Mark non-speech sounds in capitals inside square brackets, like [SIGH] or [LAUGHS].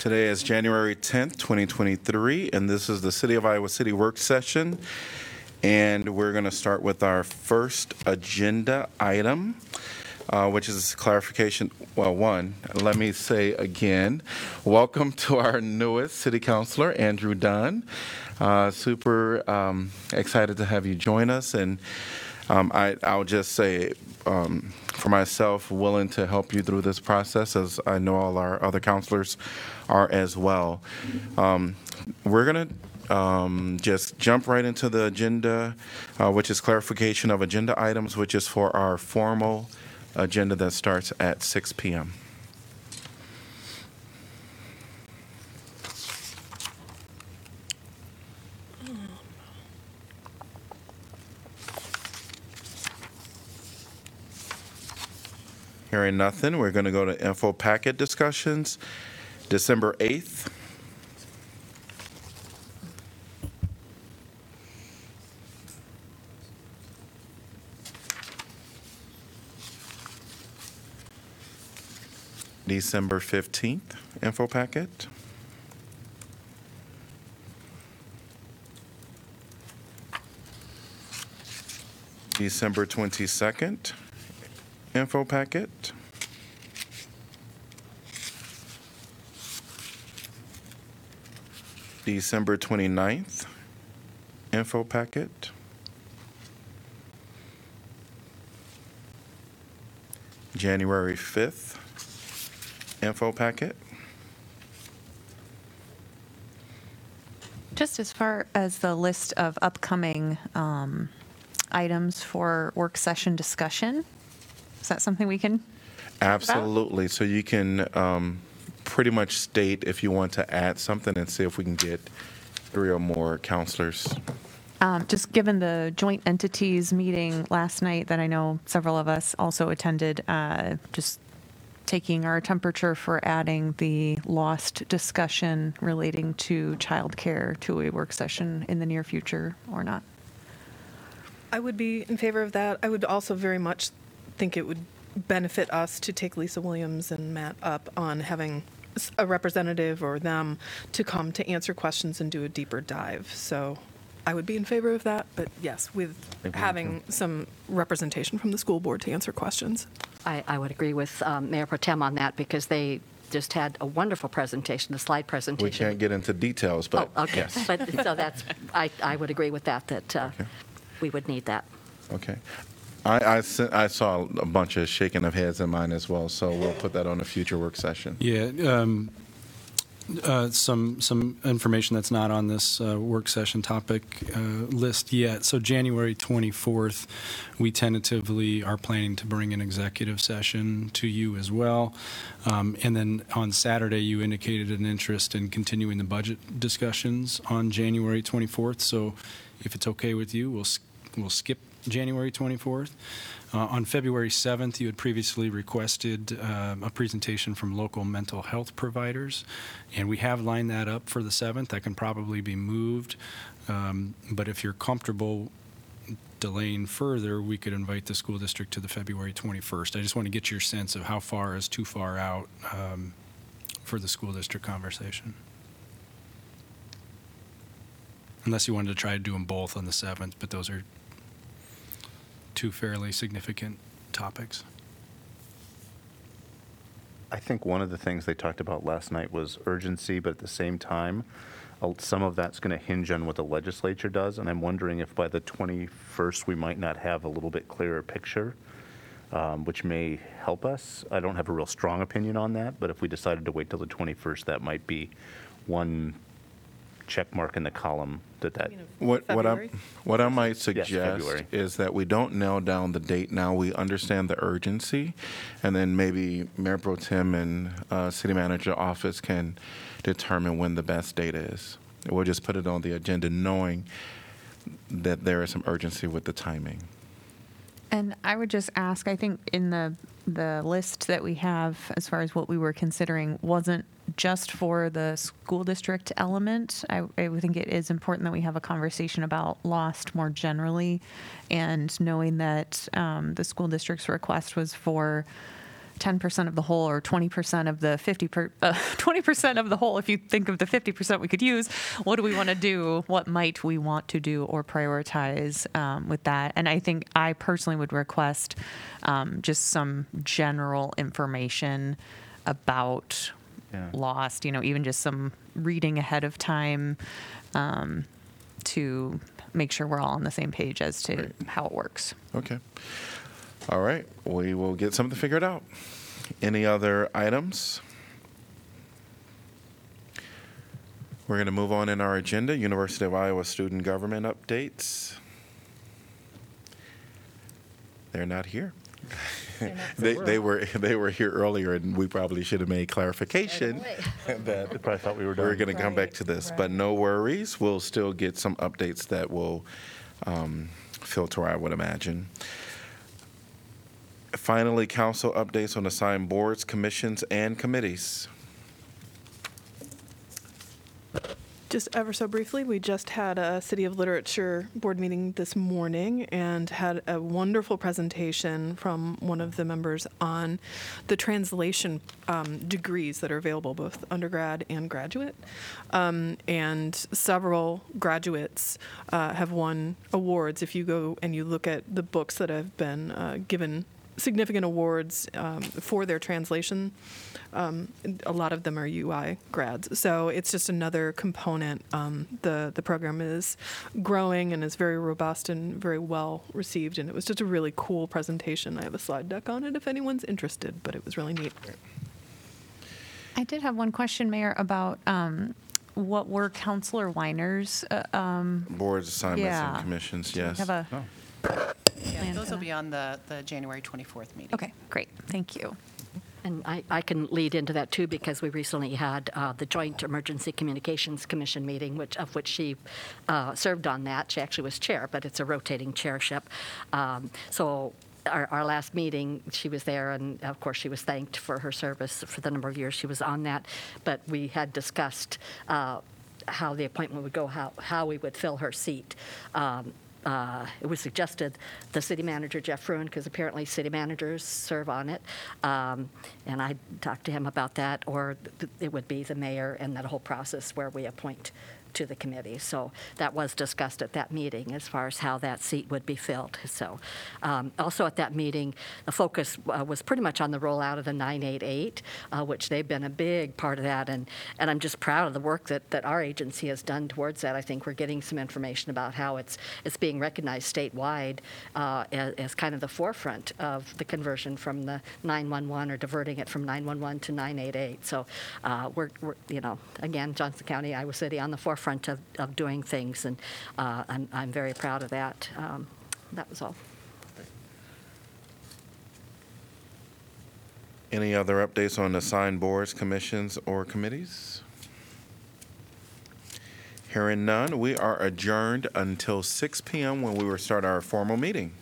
Today is January 10th, 2023, and this is the City of Iowa City Work Session. And we're going to start with our first agenda item, uh, which is clarification. Well, one, let me say again, welcome to our newest city councilor, Andrew Dunn. Uh, super um, excited to have you join us. And um, I, I'll just say, um, for myself, willing to help you through this process, as I know all our other councilors are as well. Um, we're going to um, just jump right into the agenda, uh, which is clarification of agenda items, which is for our formal agenda that starts at 6 p.m. Hearing nothing, we're going to go to info packet discussions. December 8th. December 15th, info packet. December 22nd, info packet. December 29th, info packet. January 5th, info packet. Just as far as the list of upcoming um, items for work session discussion, is that something we can? Absolutely. So you can um, pretty much state if you want to add something and see if we can get three or more councilors. Um, Just given the joint entities meeting last night that I know several of us also attended, uh, just taking our temperature for adding the lost discussion relating to childcare to a work session in the near future or not. I would be in favor of that. I would also very much think it would benefit us to take Lisa Williams and Matt up on having s- a representative or them to come to answer questions and do a deeper dive. So I would be in favor of that, but yes, with having some representation from the school board to answer questions. I, I would agree with um, Mayor Pro Tem on that because they just had a wonderful presentation, the slide presentation. We can't get into details, Oh, but okay. yes. But, so that's, I, I would agree with that, that uh, Okay. we would need that. Okay. I, I, I saw a bunch of shaking of heads in mine as well, so we'll put that on a future work session. Yeah, um, uh, some, some information that's not on this uh, work session topic uh, list yet. So January 24th, we tentatively are planning to bring an executive session to you as well. Um, And then on Saturday, you indicated an interest in continuing the budget discussions on January 24th. So if it's okay with you, we'll, we'll skip January 24th. Uh, On February 7th, you had previously requested um, a presentation from local mental health providers, and we have lined that up for the 7th. That can probably be moved, Um, but if you're comfortable delaying further, we could invite the school district to the February 21st. I just want to get your sense of how far is too far out um, for the school district conversation. Unless you wanted to try to do them both on the 7th, but those are two fairly significant topics. I think one of the things they talked about last night was urgency, but at the same time, some of that's going to hinge on what the legislature does, and I'm wondering if by the 21st, we might not have a little bit clearer picture, um, which may help us. I don't have a real strong opinion on that, but if we decided to wait till the 21st, that might be one check mark in the column that that, What, what I, February? what I might suggest February. is that we don't nail down the date now. We understand the urgency, and then maybe Mayor Pro Tem and uh, City Manager Office can determine when the best date is. We'll just put it on the agenda, knowing that there is some urgency with the timing. And I would just ask, I think in the, the list that we have, as far as what we were considering, wasn't just for the school district element. I, I think it is important that we have a conversation about lost more generally. And knowing that um, the school district's request was for 10% of the whole or 20% of the 50 per, [LAUGHS] uh, 20% of the whole if you think of the 50% we could use what do we want to do what might we want to do or prioritize um, with that and i think i personally would request um, just some general information about Yeah. lost you know even just some reading ahead of time um, to make sure we're all on the same page as to Right. how it works Okay. All right, we will get something figured out. Any other items? We're going to move on in our agenda, University of Iowa student government updates. They're not here. [LAUGHS] They, they were, [LAUGHS] they were here earlier, and we probably should have made clarification [LAUGHS] that They probably thought we were we're going to come back to this, but no worries. We'll still get some updates that will um, filter, I would imagine. Finally, council updates on assigned boards, commissions, and committees. Just ever so briefly, we just had a City of Literature board meeting this morning and had a wonderful presentation from one of the members on the translation um, degrees that are available, both undergrad and graduate. Um, and several graduates uh, have won awards. If you go and you look at the books that have been uh, given significant awards um, for their translation. Um, a lot of them are UI grads, so it's just another component. Um, the the program is growing and is very robust and very well received, and it was just a really cool presentation. I have a slide deck on it if anyone's interested, but it was really neat. I did have one question, Mayor, about um, what were Councilor Weiner's. Uh, um, Boards, assignments, Yeah. and commissions, yes. Have a, Oh. Plan Yeah, those will that? be on the, the January 24th meeting. okay, great. Thank you. And I, I can lead into that too because we recently had uh, the Joint Emergency Communications Commission meeting, which of which she uh, served on that. She actually was chair, but it's a rotating chairship. Um, so. Our, our last meeting, she was there, and of course, she was thanked for her service for the number of years she was on that. But we had discussed uh, how the appointment would go, how, how we would fill her seat. Um, uh, it was suggested the city manager, Geoff Fruin, because apparently city managers serve on it. Um, and I talked to him about that, or th- it would be the mayor and that whole process where we appoint to the committee. So that was discussed at that meeting as far as how that seat would be filled. So um, also at that meeting, the focus uh, was pretty much on the rollout of the 988, uh, which they've been a big part of that. And, and I'm just proud of the work that, that our agency has done towards that. I think we're getting some information about how it's, it's being recognized statewide uh, as, as kind of the forefront of the conversion from the 911 or diverting it from 911 to 988. So uh, we're, we're, you know, again, Johnson County, Iowa City on the forefront of, of doing things, and uh, I'm, I'm very proud of that. Um, that was all. Any other updates on assigned boards, commissions, or committees? Hearing none, we are adjourned until 6 PM when we will start our formal meeting.